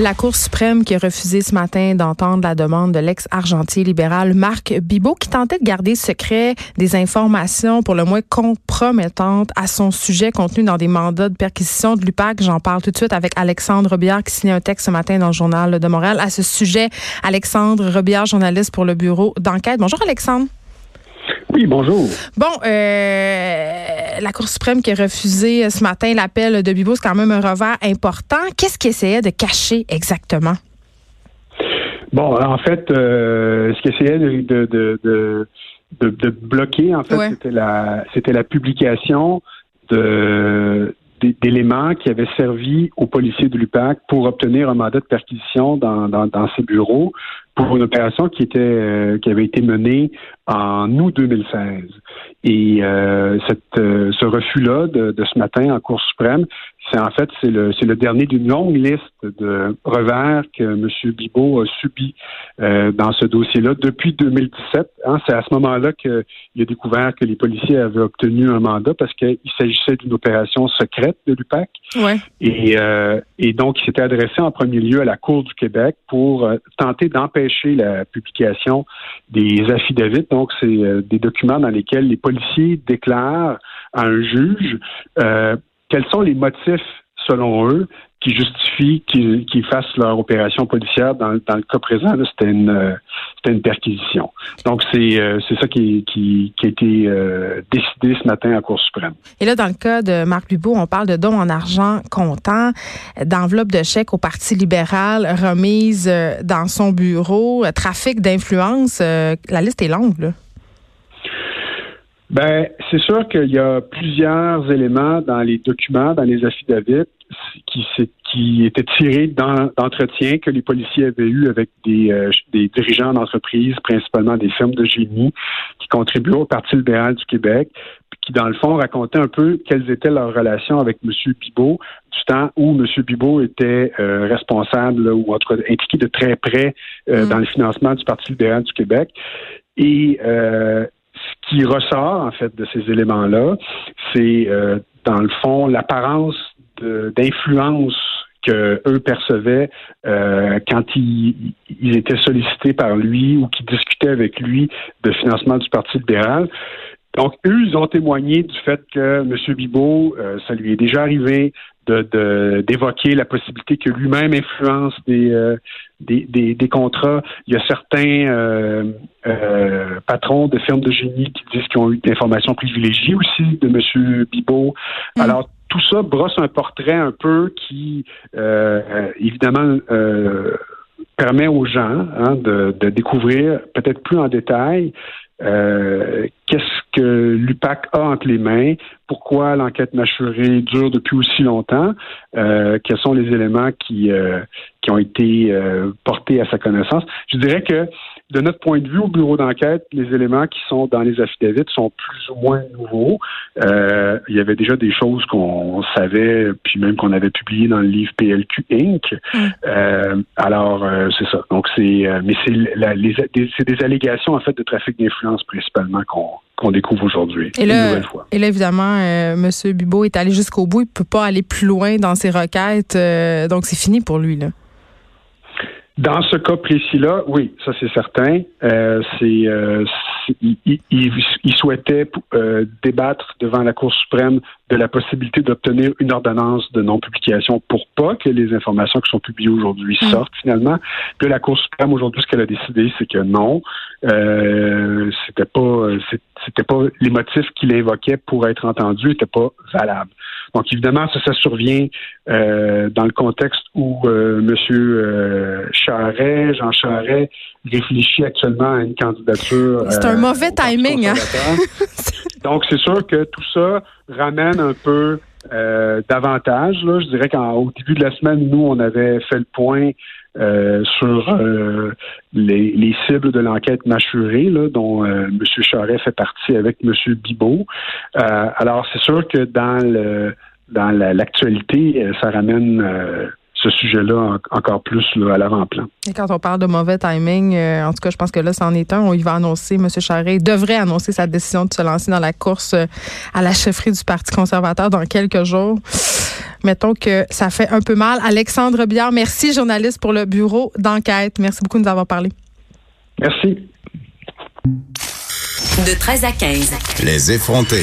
La Cour suprême qui a refusé ce matin d'entendre la demande de l'ex-argentier libéral Marc Bibot qui tentait de garder secret des informations pour le moins compromettantes à son sujet contenues dans des mandats de perquisition de l'UPAC. J'en parle tout de suite avec Alexandre Robillard qui signe un texte ce matin dans le journal de Montréal à ce sujet. Alexandre Robillard, journaliste pour le bureau d'enquête. Bonjour Alexandre. Oui, bonjour. Bon, euh, la Cour suprême qui a refusé ce matin l'appel de Bibo, c'est quand même un revers important. Qu'est-ce qu'il essayait de cacher exactement? Bon, en fait, euh, ce qu'il essayait de, de, de, bloquer, en fait, c'était la c'était la publication de d'éléments qui avaient servi aux policiers de l'UPAC pour obtenir un mandat de perquisition dans, dans, dans ces bureaux pour une opération qui était euh, qui avait été menée en août 2016. Et euh, cette, euh, ce refus-là de, de, ce matin en Cour suprême, c'est en fait c'est le c'est le dernier d'une longue liste de revers que M. Bibot a subi euh, dans ce dossier-là depuis 2017. Hein, c'est à ce moment-là qu'il a découvert que les policiers avaient obtenu un mandat parce qu'il s'agissait d'une opération secrète de l'UPAC. Ouais. Et, euh, et donc il s'était adressé en premier lieu à la Cour du Québec pour tenter d'empêcher la publication des affidavits. Donc c'est des documents dans lesquels les policiers déclarent à un juge euh, quels sont les motifs, selon eux, qui justifient qu'ils fassent leur opération policière. Dans, dans le cas présent, c'était une, euh, une perquisition. Donc, c'est euh, ça qui, qui, qui, a été euh, décidé ce matin à Cour suprême. Et là, dans le cas de Marc Lubeau, on parle de dons en argent comptant, d'enveloppe de chèques au Parti libéral remise dans son bureau, trafic d'influence. la liste est longue, là. Ben, c'est sûr qu'il y a plusieurs éléments dans les documents, dans les affidavits, qui, qui étaient tirés d'entretiens que les policiers avaient eus avec des, euh, des dirigeants d'entreprises, principalement des firmes de génie, qui contribuaient au Parti libéral du Québec, qui, dans le fond, racontaient un peu quelles étaient leurs relations avec M. Bibot du temps où M. Bibot était euh, responsable ou en tout cas impliqué de très près euh, mm. dans le financement du Parti libéral du Québec. Et qui ressort, en fait, de ces éléments-là, c'est, euh, dans le fond, l'apparence d'influence que eux percevaient euh, quand ils, ils, étaient sollicités par lui ou qui discutaient avec lui de financement du Parti libéral. Donc, eux, ils ont témoigné du fait que M. Bibot, euh, ça lui est déjà arrivé de d'évoquer la possibilité que lui-même influence des, euh, des, des, contrats. Il y a certains euh, euh, patrons de firmes de génie qui disent qu'ils ont eu des informations privilégiées aussi de M. Bibot. Mm. Alors, tout ça brosse un portrait un peu qui, évidemment, permet aux gens hein, de, de, découvrir peut-être plus en détail euh, qu'est-ce que l'UPAC a entre les mains, pourquoi l'enquête mâchurée dure depuis aussi longtemps, euh, quels sont les éléments qui, euh, qui ont été portés à sa connaissance. Je dirais que de notre point de vue, au bureau d'enquête, les éléments qui sont dans les affidavits sont plus ou moins nouveaux. Euh, il y avait déjà des choses qu'on savait, puis même qu'on avait publiées dans le livre PLQ Inc. Mm. Euh, alors, euh, c'est ça. Donc, c'est, mais c'est, c'est des allégations en fait de trafic d'influence principalement qu'on découvre aujourd'hui. Et là, et là évidemment, M. Bibot est allé jusqu'au bout. Il ne peut pas aller plus loin dans ses requêtes. donc, c'est fini pour lui. Là. Dans ce cas précis-là, oui, ça c'est certain. Euh, c'est, euh, il, souhaitait euh, débattre devant la Cour suprême de la possibilité d'obtenir une ordonnance de non-publication pour pas que les informations qui sont publiées aujourd'hui mm. sortent finalement. Que la Cour suprême aujourd'hui, ce qu'elle a décidé, c'est que non, euh, c'était pas, c'était pas les motifs qu'il invoquait pour être entendu n'étaient pas valables. Donc évidemment, ça, ça survient euh, dans le contexte où euh, Monsieur euh, Charret, Jean Charret, réfléchit actuellement à une candidature. C'est un mauvais timing. Hein? Donc c'est sûr que tout ça ramène un peu davantage. Là. Je dirais qu'au début de la semaine, nous, on avait fait le point sur les, cibles de l'enquête mâchurée, là, dont M. Charret fait partie avec M. Bibot. alors, c'est sûr que dans le dans l'actualité, ça ramène ce sujet-là encore plus à l'avant-plan. Et quand on parle de mauvais timing, euh, en tout cas, je pense que là, c'en est un. On y va annoncer, M. Charret devrait annoncer sa décision de se lancer dans la course euh, à la chefferie du Parti conservateur dans quelques jours. Mettons que ça fait un peu mal. Alexandre Biard, merci, journaliste pour le bureau d'enquête. Merci beaucoup de nous avoir parlé. Merci. De 13 à 15. Les effrontés.